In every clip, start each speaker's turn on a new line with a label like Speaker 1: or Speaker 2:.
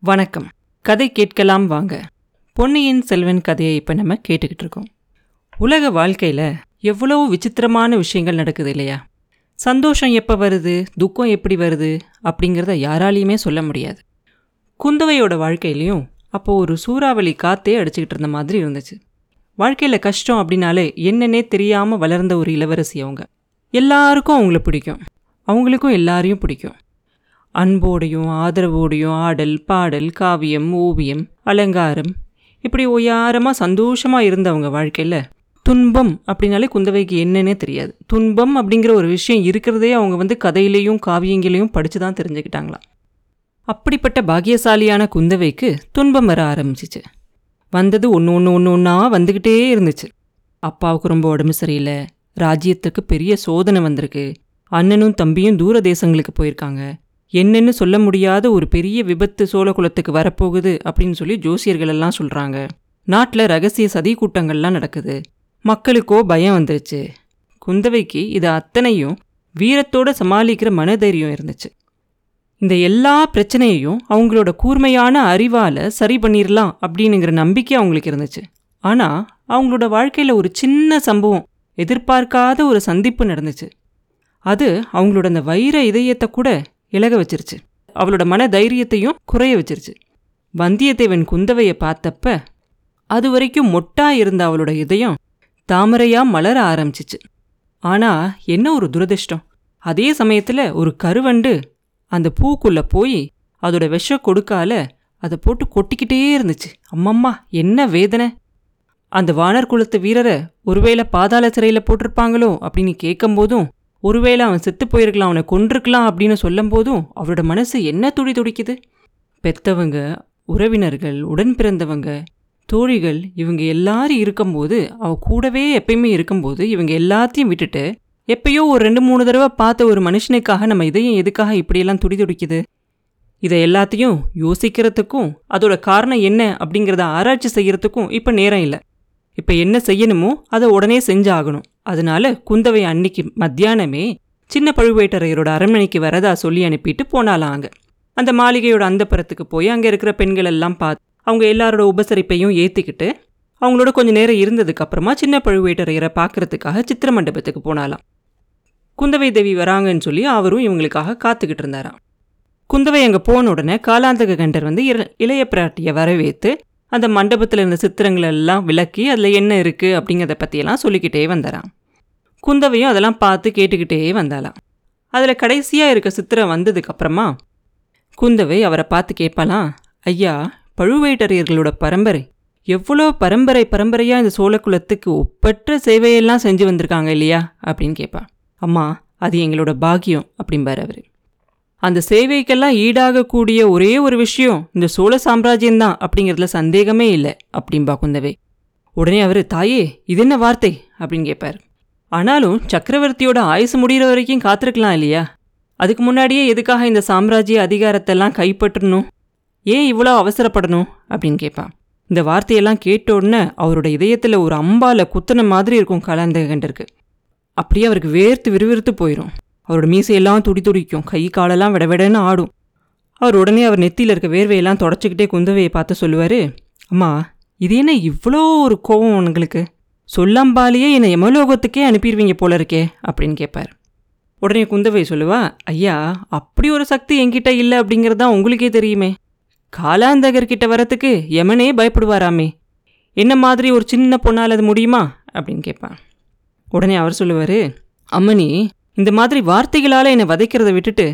Speaker 1: வணக்கம். கதை கேட்கலாம் வாங்க. பொன்னியின் செல்வன் கதையை இப்போ நம்ம கேட்டுக்கிட்டு இருக்கோம். உலக வாழ்க்கையில் எவ்வளோ விசித்திரமான விஷயங்கள் நடக்குது இல்லையா? சந்தோஷம் எப்போ வருது? துக்கம் எப்படி வருது? அப்படிங்கிறத யாராலையுமே சொல்ல முடியாது. குந்தவையோட வாழ்க்கையிலையும் அப்போது ஒரு சூறாவளி காத்தே அடிச்சுக்கிட்டு இருந்த மாதிரி இருந்துச்சு. வாழ்க்கையில் கஷ்டம் அப்படின்னாலே என்னன்னே தெரியாமல் வளர்ந்த ஒரு இளவரசி அவங்க. எல்லாருக்கும் அவங்கள பிடிக்கும். அவங்களுக்கும் எல்லாரையும் பிடிக்கும். அன்போடையும் ஆதரவோடையும் ஆடல் பாடல் காவியம் ஓவியம் அலங்காரம். இப்படி ஓயாரமாக சந்தோஷமாக இருந்தவங்க வாழ்க்கையில் துன்பம் அப்படின்னாலே குந்தவைக்கு என்னன்னே தெரியாது. துன்பம் அப்படிங்கிற ஒரு விஷயம் இருக்கிறதே அவங்க வந்து கதையிலையும் காவியங்களையும் படித்து தான் தெரிஞ்சுக்கிட்டாங்களாம். அப்படிப்பட்ட பாக்கியசாலியான குந்தவைக்கு துன்பம் வர ஆரம்பிச்சிச்சு. வந்தது ஒன்று ஒன்று ஒன்று ஒன்றா வந்துக்கிட்டே இருந்துச்சு. அப்பாவுக்கு ரொம்ப உடம்பு சரியில்லை. ராஜ்யத்துக்கு பெரிய சோதனை வந்திருக்கு. அண்ணனும் தம்பியும் தூர தேசங்களுக்கு போயிருக்காங்க. என்னன்னு சொல்ல முடியாத ஒரு பெரிய விபத்து சோழகுலத்துக்கு வரப்போகுது அப்படின்னு சொல்லி ஜோசியர்கள் எல்லாம் சொல்கிறாங்க நாட்டில் ரகசிய சதி கூட்டங்கள்லாம் நடக்குது. மக்களுக்கோ பயம் வந்துருச்சு. குந்தவைக்கு இது அத்தனையும் வீரத்தோட சமாளிக்கிற மனதைரியம் இருந்துச்சு. இந்த எல்லா பிரச்சனையையும் அவங்களோட கூர்மையான அறிவால் சரி பண்ணிடலாம் அப்படின்னுங்கிற நம்பிக்கை அவங்களுக்கு இருந்துச்சு. ஆனால் அவங்களோட வாழ்க்கையில் ஒரு சின்ன சம்பவம் எதிர்பார்க்காத ஒரு சந்திப்பு நடந்துச்சு. அது அவங்களோட அந்த வைர இதயத்தை கூட இலக வச்சிருச்சு. அவளோட மன தைரியத்தையும் குறைய வச்சிருச்சு. வந்தியத்தேவன் குந்தவையை பார்த்தப்ப அது வரைக்கும் மொட்டா இருந்த அவளோட இதயம் தாமரையா மலர ஆரம்பிச்சிச்சு. ஆனா என்ன ஒரு துரதிர்ஷ்டம். அதே சமயத்துல ஒரு கருவண்டு அந்த பூக்குள்ள போய் அதோட விஷ கொடுக்கால அதை போட்டு கொட்டிக்கிட்டே இருந்துச்சு. அம்மம்மா என்ன வேதனை. அந்த வானர் குலத்து வீரரை ஒருவேளை பாதாள சிறையில் போட்டிருப்பாங்களோ அப்படின்னு கேட்கும்போதும் ஒருவேளை அவன் செத்து போயிருக்கலாம் அவனை கொன்றிருக்கலாம் அப்படின்னு சொல்லும் போதும் அவரோட மனசு என்ன துடி துடிக்குது? பெத்தவங்க உறவினர்கள் உடன் பிறந்தவங்க தோழிகள் இவங்க எல்லாரும் இருக்கும்போது அவ கூடவே எப்பயுமே இருக்கும்போது இவங்க எல்லாத்தையும் விட்டுட்டு எப்பயோ ஒரு ரெண்டு மூணு தடவை பார்த்த ஒரு மனுஷனுக்காக நம்ம இதயம் எதுக்காக இப்படியெல்லாம் துடி துடிக்குது? இதை எல்லாத்தையும் யோசிக்கிறதுக்கும் அதோட காரணம் என்ன அப்படிங்கிறத ஆராய்ச்சி செய்கிறதுக்கும் இப்போ நேரம் இல்லை. இப்போ என்ன செய்யணுமோ அதை உடனே செஞ்சாகணும். அதனால குந்தவை அன்னைக்கு மத்தியானமே சின்ன பழுவேட்டரையரோட அரண்மனைக்கு வரதா சொல்லி அனுப்பிட்டு போனாலாம் அங்கே அந்த மாளிகையோட அந்தப்புறத்துக்கு போய் அங்கே இருக்கிற பெண்கள் எல்லாம் பார்த்து அவங்க எல்லாரோட உபசரிப்பையும் ஏற்றிக்கிட்டு அவங்களோட கொஞ்சம் நேரம் இருந்ததுக்கு அப்புறமா சின்ன பழுவேட்டரையரை பார்க்குறதுக்காக சித்திர மண்டபத்துக்கு போனாலாம் குந்தவை தேவி வராங்கன்னு சொல்லி அவரும் இவங்களுக்காக காத்துக்கிட்டு இருந்தாராம். குந்தவை அங்கே போன உடனே காலாந்தக கண்டர் வந்து இளைய பிராட்டியை வரவேற்று அந்த மண்டபத்தில் இருந்த சித்திரங்களை எல்லாம் விளக்கி அதில் என்ன இருக்குது அப்படிங்கிறத பற்றியெல்லாம் சொல்லிக்கிட்டே வந்தாராம். குந்தவையும் அதெல்லாம் பார்த்து கேட்டுக்கிட்டே வந்தாலாம் அதில் கடைசியாக இருக்க சித்திரம் வந்ததுக்கப்புறமா குந்தவை அவரை பார்த்து கேட்பாலாம் ஐயா பழுவேட்டரையர்களோட பரம்பரை எவ்வளோ பரம்பரை பரம்பரையாக இந்த சோழக்குலத்துக்கு ஒப்பற்ற சேவையெல்லாம் செஞ்சு வந்திருக்காங்க இல்லையா? அப்படின்னு கேட்பா. அம்மா அது எங்களோட பாக்கியம் அப்படிம்பார் அவர். அந்த சேவைக்கெல்லாம் ஈடாகக்கூடிய ஒரே ஒரு விஷயம் இந்த சோழ சாம்ராஜ்யம்தான் அப்படிங்கிறதுல சந்தேகமே இல்லை அப்படின்பா குந்தவை. உடனே அவர் தாயே இது என்ன வார்த்தை? அப்படின்னு கேட்பார் ஆனாலும் சக்கரவர்த்தியோட ஆயுசு முடிகிற வரைக்கும் காத்திருக்கலாம் இல்லையா? அதுக்கு முன்னாடியே எதுக்காக இந்த சாம்ராஜ்ய அதிகாரத்தெல்லாம் கைப்பற்றணும்? ஏன் இவ்வளோ அவசரப்படணும்? அப்படின்னு கேட்பான் இந்த வார்த்தையெல்லாம் கேட்ட உடனே அவரோட இதயத்தில் ஒரு அம்பால குத்துன மாதிரி இருக்கும் கலாந்தகண்டருக்கு அப்படியே அவருக்கு வேர்த்து விறுவிறுத்து போயிடும் அவரோட மீசையெல்லாம் துடி துடிக்கும். கை காலெல்லாம் விடவிடன்னு ஆடும். அவர் உடனே அவர் நெத்தியில் இருக்க வேர்வையெல்லாம் தொடச்சிக்கிட்டே குந்தவையை பார்த்து சொல்லுவார் அம்மா இது என்ன இவ்வளோ ஒரு கோவம் உங்களுக்கு சொல்லாம்பாலேயே என்னை யமலோகத்துக்கே அனுப்பிடுவீங்க போல இருக்கே அப்படின்னு கேட்பார் உடனே குந்தவை சொல்லுவா ஐயா அப்படி ஒரு சக்தி என்கிட்ட இல்லை அப்படிங்கிறது தான் உங்களுக்கே தெரியுமே. காலாந்தகர்கிட்ட வரத்துக்கு யமனே பயப்படுவாராமே. என்ன மாதிரி ஒரு சின்ன பொண்ணால் அது முடியுமா? அப்படின்னு கேட்பான் உடனே அவர் சொல்லுவார் அம்மனி இந்த மாதிரி வார்த்தைகளால் என்னை வதைக்கிறத விட்டுட்டு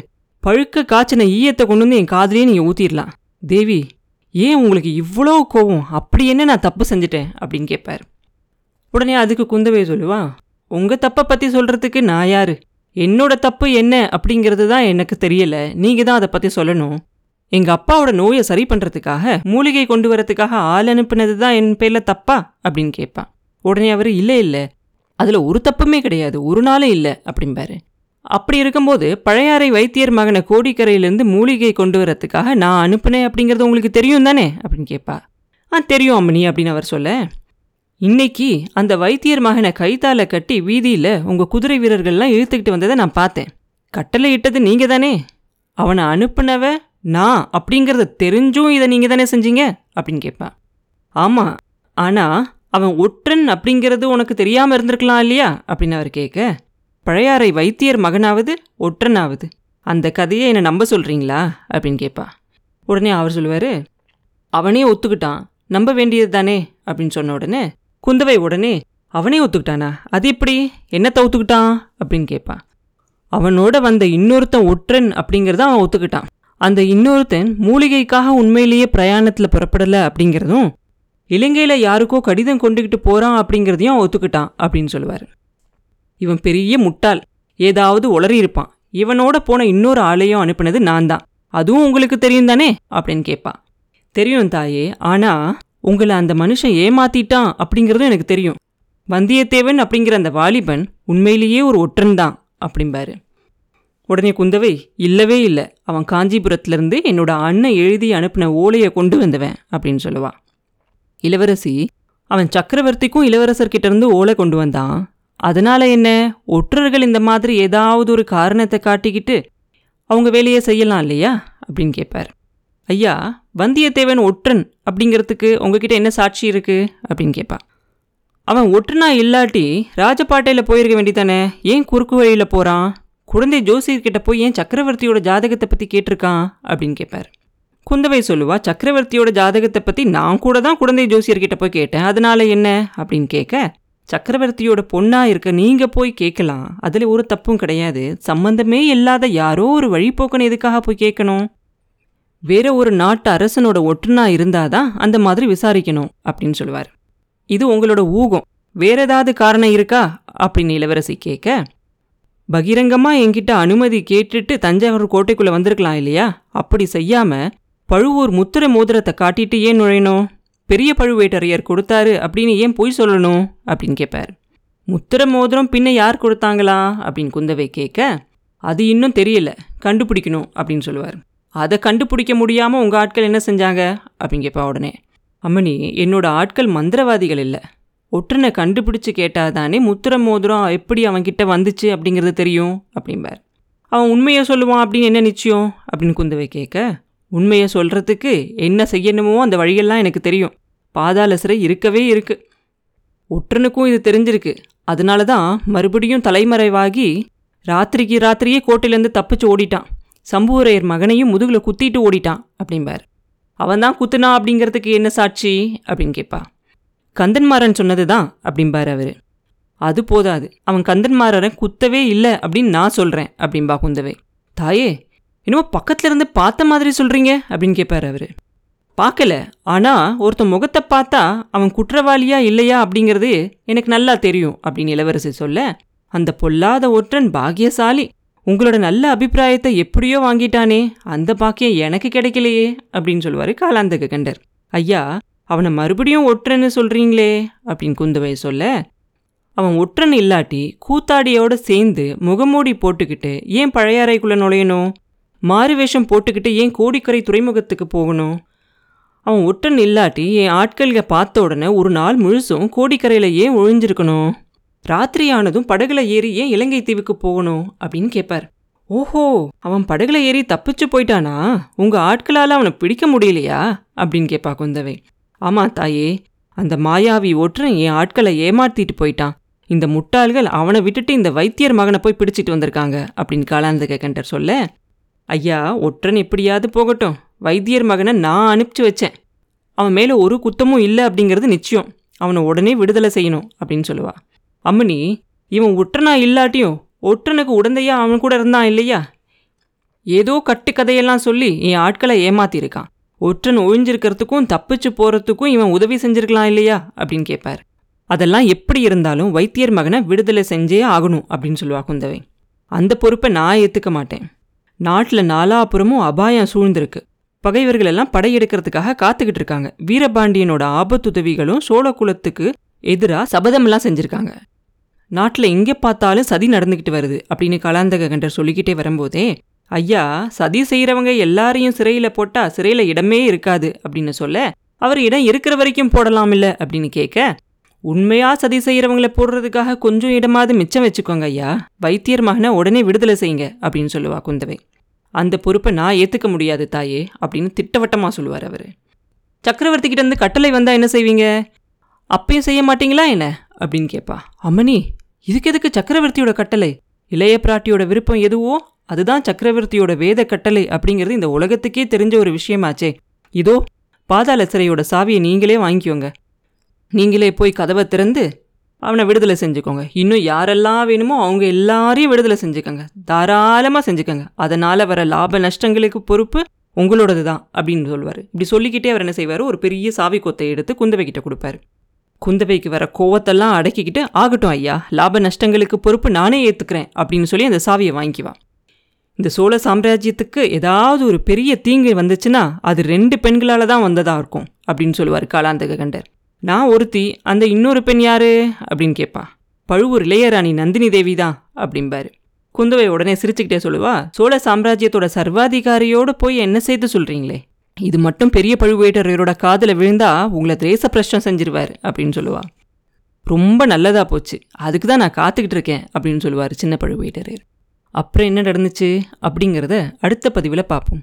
Speaker 1: பழுக்க காய்ச்சின ஈயத்தை கொண்டு வந்து என் காதலையே நீங்கள் ஊற்றிடலாம் தேவி ஏன் உங்களுக்கு இவ்வளோ கோவம் அப்படி என்ன நான் தப்பு செஞ்சுட்டேன்? அப்படின்னு கேட்பார் உடனே அதுக்கு குந்தவை சொல்லுவா உங்கள் தப்பை பற்றி சொல்கிறதுக்கு நான் யார்? என்னோட தப்பு என்ன அப்படிங்கிறது தான் எனக்கு தெரியல. நீங்கள் தான் அதை பற்றி சொல்லணும். எங்கள் அப்பாவோட நோயை சரி பண்ணுறதுக்காக மூலிகை கொண்டு வரதுக்காக ஆள் அனுப்புனது தான் என் பேரில் தப்பா? அப்படின்னு கேட்பான் உடனே அவர் இல்லை இல்லை. அதில் ஒரு தப்புமே கிடையாது ஒரு நாளும் இல்லை அப்படிம்பாரு. அப்படி இருக்கும்போது பழையாறை வைத்தியர் மகனை கோடிக்கரையிலேருந்து மூலிகை கொண்டு வரதுக்காக நான் அனுப்புனேன் அப்படிங்கிறது உங்களுக்கு தெரியும் தானே? அப்படின்னு கேட்பா ஆ தெரியும் அம்மனி அப்படின்னு அவர் சொல்ல. இன்னைக்கு அந்த வைத்தியர் மகனை கைத்தால கட்டி வீதியில் உங்கள் குதிரை வீரர்கள்லாம் இழுத்துக்கிட்டு வந்ததை நான் பார்த்தேன். கட்டளை இட்டது நீங்கள் தானே? அவனை அனுப்புனவ நான் அப்படிங்கிறத தெரிஞ்சும் இதை நீங்கள் தானே செஞ்சீங்க? அப்படின்னு கேட்பான் ஆமாம் ஆனால் அவன் ஒற்றன் அப்படிங்கிறது உனக்கு தெரியாமல் இருந்திருக்கலாம் இல்லையா? அப்படின்னு அவர் கேட்க பழையாறை வைத்தியர் மகனாவது ஒற்றனாவது. அந்த கதையை என்னை நம்ப சொல்கிறீங்களா அப்படின்னு கேட்பா. உடனே அவர் சொல்லுவார் அவனே ஒத்துக்கிட்டான். நம்ப வேண்டியது தானே? அப்படின்னு சொன்ன உடனே குந்தவை உடனே அவனே ஒத்துக்கிட்டானா? அது எப்படி? என்னத்தை ஒத்துக்கிட்டான் அப்படின்னு கேட்பான் அவனோட வந்த இன்னொருத்தன் ஒற்றன் அப்படிங்கிறத அவன் ஒத்துக்கிட்டான். அந்த இன்னொருத்தன் மூலிகைக்காக உண்மையிலேயே பிரயாணத்தில் புறப்படலை அப்படிங்கிறதும் இலங்கையில் யாருக்கோ கடிதம் கொண்டுகிட்டு போகிறான் அப்படிங்கிறதையும் ஒத்துக்கிட்டான் அப்படின்னு சொல்லுவார். இவன் பெரிய முட்டாள். ஏதாவது உளறி இருப்பான். இவனோட போன இன்னொரு ஆளையும் அனுப்பினது நான் தான். அதுவும் உங்களுக்கு தெரியும் தானே? அப்படின்னு கேட்பான். தெரியும் தாயே. ஆனால் உங்களை அந்த மனுஷன் ஏமாத்திட்டான் அப்படிங்கிறதும் எனக்கு தெரியும். வந்தியத்தேவன் அப்படிங்கிற அந்த வாலிபன் உண்மையிலேயே ஒரு ஒற்றன் தான் அப்படிம்பாரு. உடனே குந்தவை இல்லவே இல்லை. அவன் காஞ்சிபுரத்துலேருந்து என்னோட அண்ணன் எழுதி அனுப்பின ஓலையை கொண்டு வந்தவன் அப்படின்னு சொல்லுவான் இளவரசி அவன் சக்கரவர்த்திக்கும் இளவரசர்கிட்ட இருந்து ஓலை கொண்டு வந்தான். அதனால என்ன? ஒற்றர்கள் இந்த மாதிரி ஏதாவது ஒரு காரணத்தை காட்டிக்கிட்டு அவங்க வேலையை செய்யலாம் இல்லையா? அப்படின்னு கேட்பார். ஐயா வந்தியத்தேவன் ஒற்றன் அப்படிங்கிறதுக்கு உங்ககிட்ட என்ன சாட்சி இருக்குது அப்படின்னு கேட்பான். அவன் ஒற்றுனா இல்லாட்டி ராஜபாட்டையில் போயிருக்க வேண்டிதானே ஏன் குறுக்கு வழியில் போகிறான் குழந்தை ஜோசியர்கிட்ட போய் ஏன் சக்கரவர்த்தியோட ஜாதகத்தை பற்றி கேட்டிருக்கான்? அப்படின்னு கேட்பார். குந்தவை சொல்லுவா சக்கரவர்த்தியோட ஜாதகத்தை பற்றி நான் கூட தான் குழந்தை ஜோசியர்கிட்ட போய் கேட்டேன். அதனால என்ன? அப்படின்னு கேட்க சக்கரவர்த்தியோட பொண்ணாக இருக்க நீங்கள் போய் கேட்கலாம். அதில் ஒரு தப்பும் கிடையாது. சம்பந்தமே இல்லாத யாரோ ஒரு வழிபோக்கன் எதுக்காக போய் கேட்கணும்? வேற ஒரு நாட்டு அரசனோட ஒற்றுனா இருந்தாதான் அந்த மாதிரி விசாரிக்கணும் அப்படின்னு சொல்லுவார். இது உங்களோட ஊகம். வேற ஏதாவது காரணம் இருக்கா? அப்படின்னு இளவரசி கேட்க பகிரங்கமாக என்கிட்ட அனுமதி கேட்டுட்டு தஞ்சாவூர் கோட்டைக்குள்ளே வந்திருக்கலாம் இல்லையா? அப்படி செய்யாமல் பழுவூர் முத்திர மோதிரத்தை காட்டிட்டு ஏன் நுழையணும்? பெரிய பழுவேட்டரையர் கொடுத்தாரு அப்படின்னு ஏன் பொய் சொல்லணும்? அப்படின்னு கேட்பார் முத்திர மோதிரம் பின்ன யார் கொடுத்தாங்களா? அப்படின்னு குந்தவை கேட்க அது இன்னும் தெரியல கண்டுபிடிக்கணும் அப்படின்னு சொல்லுவார். அதை கண்டுபிடிக்க முடியாமல் உங்கள் ஆட்கள் என்ன செஞ்சாங்க? அப்படின்னு கேட்பா உடனே அம்மணி என்னோட ஆட்கள் மந்திரவாதிகள் இல்லை. ஒற்றனை கண்டுபிடிச்சு கேட்டாதானே முத்திர மோதிரம் எப்படி அவன்கிட்ட வந்துச்சு அப்படிங்கிறது தெரியும் அப்படிம்பார். அவன் உண்மையை சொல்லுவான் அப்படின்னு என்ன நிச்சயம்? அப்படின்னு குந்தவை கேட்க உண்மையை சொல்கிறதுக்கு என்ன செய்யணுமோ அந்த வழியெல்லாம் எனக்கு தெரியும். பாதாள சிறை இருக்கவே இருக்கு. ஒற்றனுக்கும் இது தெரிஞ்சிருக்கு. அதனால தான் மறுபடியும் தலைமறைவாகி ராத்திரிக்கு ராத்திரியே கோட்டையிலேருந்து தப்பிச்சு ஓடிட்டான். சம்புவரையர் மகனையும் முதுகில் குத்திட்டு ஓடிட்டான் அப்படிம்பார். அவன் தான் குத்துனா அப்படிங்கிறதுக்கு என்ன சாட்சி? அப்படின்னு கேட்பா. கந்தன்மாரன் சொன்னது தான் அப்படிம்பார் அவர். அது போதாது. அவன் கந்தன்மாரரை குத்தவே இல்லை அப்படின்னு நான் சொல்கிறேன் அப்படிம்பா குந்தவை. தாயே என்னமோ பக்கத்துல இருந்து பார்த்த மாதிரி சொல்றீங்க அப்படின்னு கேட்பாரு அவரு. பார்க்கல. ஆனா ஒருத்தன் முகத்தை பார்த்தா அவன் குற்றவாளியா இல்லையா அப்படிங்கிறது எனக்கு நல்லா தெரியும் அப்படின்னு இளவரசி சொல்ல அந்த பொல்லாத ஒற்றன் பாக்கியசாலி உங்களோட நல்ல அபிப்பிராயத்தை எப்படியோ வாங்கிட்டானே அந்த பாக்கியம் எனக்கு கிடைக்கலையே அப்படின்னு சொல்லுவாரு காலாந்தக கண்டர். ஐயா அவனை மறுபடியும் ஒற்றன்னு சொல்றீங்களே அப்படின்னு குந்தவை சொல்ல அவன் ஒற்றன் இல்லாட்டி கூத்தாடியோட சேர்ந்து முகமூடி போட்டுக்கிட்டு ஏன் பழையாறைக்குள்ள நுழையணும்? மாறு வேஷம் போட்டுக்கிட்டு ஏன் கோடிக்கரை துறைமுகத்துக்கு போகணும்? அவன் ஒட்டன் இல்லாட்டி என் ஆட்கள்க பார்த்த உடனே ஒரு நாள் முழுசும் கோடிக்கரையில் ஏன் ஒழிஞ்சிருக்கணும்? ராத்திரி ஆனதும் படகுல ஏறி ஏன் இலங்கை தீவுக்கு போகணும்? அப்படின்னு கேட்பார் ஓஹோ அவன் படகுல ஏறி தப்பிச்சு போயிட்டானா? உங்கள் ஆட்களால் அவனை பிடிக்க முடியலையா? அப்படின்னு கேட்பா குந்தவை. ஆமாம் தாயே அந்த மாயாவி ஒற்றன் என் ஆட்களை ஏமாற்றிட்டு போயிட்டான். இந்த முட்டாள்கள் அவனை விட்டுட்டு இந்த வைத்தியர் மகனை போய் பிடிச்சிட்டு வந்திருக்காங்க அப்படின்னு காலாந்தக கண்டர் சொல்ல ஐயா ஒற்றன் எப்படியாவது போகட்டும். வைத்தியர் மகனை நான் அனுப்பிச்சு வச்சேன். அவன் மேலே ஒரு குத்தமும் இல்லை அப்படிங்கிறது நிச்சயம். அவனை உடனே விடுதலை செய்யணும் அப்படின்னு சொல்லுவா. அம்மனி இவன் ஒற்றனா இல்லாட்டியும் ஒற்றனுக்கு உடந்தையா அவன் கூட இருந்தான் இல்லையா? ஏதோ கட்டுக்கதையெல்லாம் சொல்லி என் ஆட்களை ஏமாத்திருக்கான் ஒற்றன் ஒழிஞ்சிருக்கிறதுக்கும் தப்பிச்சு போகிறதுக்கும் இவன் உதவி செஞ்சிருக்கலாம் இல்லையா? அப்படின்னு கேட்பார் அதெல்லாம் எப்படி இருந்தாலும் வைத்தியர் மகனை விடுதலை செஞ்சே ஆகணும் அப்படின்னு சொல்லுவா குந்தவை. அந்த பொறுப்பை நான் ஏற்றுக்க மாட்டேன். நாட்டில் நாலாபுறமும் அபாயம் சூழ்ந்திருக்கு. பகைவர்கள் எல்லாம் படையெடுக்கிறதுக்காக காத்துக்கிட்டு இருக்காங்க. வீரபாண்டியனோட ஆபத்துதவிகளும் சோழ குலத்துக்கு எதிராக சபதமெல்லாம் செஞ்சுருக்காங்க. நாட்டில் எங்கே பார்த்தாலும் சதி நடந்துக்கிட்டு வருது அப்படின்னு கலாந்தக கண்டர் சொல்லிக்கிட்டே வரும்போதே ஐயா சதி செய்கிறவங்க எல்லாரையும் சிறையில் போட்டால் சிறையில் இடமே இருக்காது அப்படின்னு சொல்ல அவர் இடம் இருக்கிற வரைக்கும் போடலாம் இல்லை அப்படின்னு கேட்க உண்மையா சதி செய்கிறவங்கள போடுறதுக்காக கொஞ்சம் இடமாவது மிச்சம் வச்சுக்கோங்க ஐயா. வைத்தியர் மகனை உடனே விடுதலை செய்யுங்க அப்படின்னு சொல்லுவா குந்தவை. அந்த பொறுப்பை நான் ஏற்றுக்க முடியாது தாயே அப்படின்னு திட்டவட்டமாக சொல்லுவார் அவர். சக்கரவர்த்தி கிட்டேருந்து கட்டளை வந்தால் என்ன செய்வீங்க? அப்பயும் செய்ய மாட்டீங்களா என்ன? அப்படின்னு கேட்பா அம்மனி இதுக்கு எதுக்கு சக்கரவர்த்தியோட கட்டளை? இளைய பிராட்டியோட விருப்பம் எதுவோ அதுதான் சக்கரவர்த்தியோட வேத கட்டளை அப்படிங்கிறது இந்த உலகத்துக்கே தெரிஞ்ச ஒரு விஷயமாச்சே. இதோ பாதாள சிறையோட சாவியை நீங்களே வாங்கிக்கோங்க. நீங்களே போய் கதவை திறந்து அவனை விடுதலை செஞ்சுக்கோங்க. இன்னும் யாரெல்லாம் வேணுமோ அவங்க எல்லாரையும் விடுதலை செஞ்சுக்கோங்க. தாராளமாக செஞ்சுக்கோங்க. அதனால் வர லாப நஷ்டங்களுக்கு பொறுப்பு உங்களோடது தான் அப்படின்னு சொல்லுவார் இப்படி சொல்லிக்கிட்டே அவர் என்ன செய்வார்? ஒரு பெரிய சாவி கொத்தை எடுத்து குந்தவை கிட்ட கொடுப்பாரு. குந்தவைக்கு வர கோவத்தெல்லாம் அடக்கிக்கிட்டு ஆகட்டும் ஐயா லாப நஷ்டங்களுக்கு பொறுப்பு நானே ஏற்றுக்கிறேன் அப்படின்னு சொல்லி அந்த சாவியை வாங்கிவான் இந்த சோழ சாம்ராஜ்யத்துக்கு ஏதாவது ஒரு பெரிய தீங்கு வந்துச்சுன்னா அது ரெண்டு பெண்களால் தான் வந்ததாக இருக்கும் அப்படின்னு சொல்லுவார் காலாந்தக கண்டர். நான் ஒருத்தி அந்த இன்னொரு பெண் யாரு? அப்படின்னு கேட்பா பழுவூர் இளையராணி நந்தினி தேவி தான் அப்படிம்பாரு. குந்தவை உடனே சிரிச்சுக்கிட்டே சொல்லுவா சோழ சாம்ராஜ்யத்தோட சர்வாதிகாரியோடு போய் என்ன செய்து சொல்கிறீங்களே இது மட்டும் பெரிய பழுவேட்டரையரோட காதில் விழுந்தா உங்களை தேச பிரஷ்டம் செஞ்சிருவார் அப்படின்னு சொல்லுவா. ரொம்ப நல்லதாக போச்சு அதுக்கு தான் நான் காத்துக்கிட்டு இருக்கேன் அப்படின்னு சொல்லுவார் சின்ன பழுவேட்டரையர். அப்புறம் என்ன நடந்துச்சு அப்படிங்கிறத அடுத்த பதிவில் பார்ப்போம்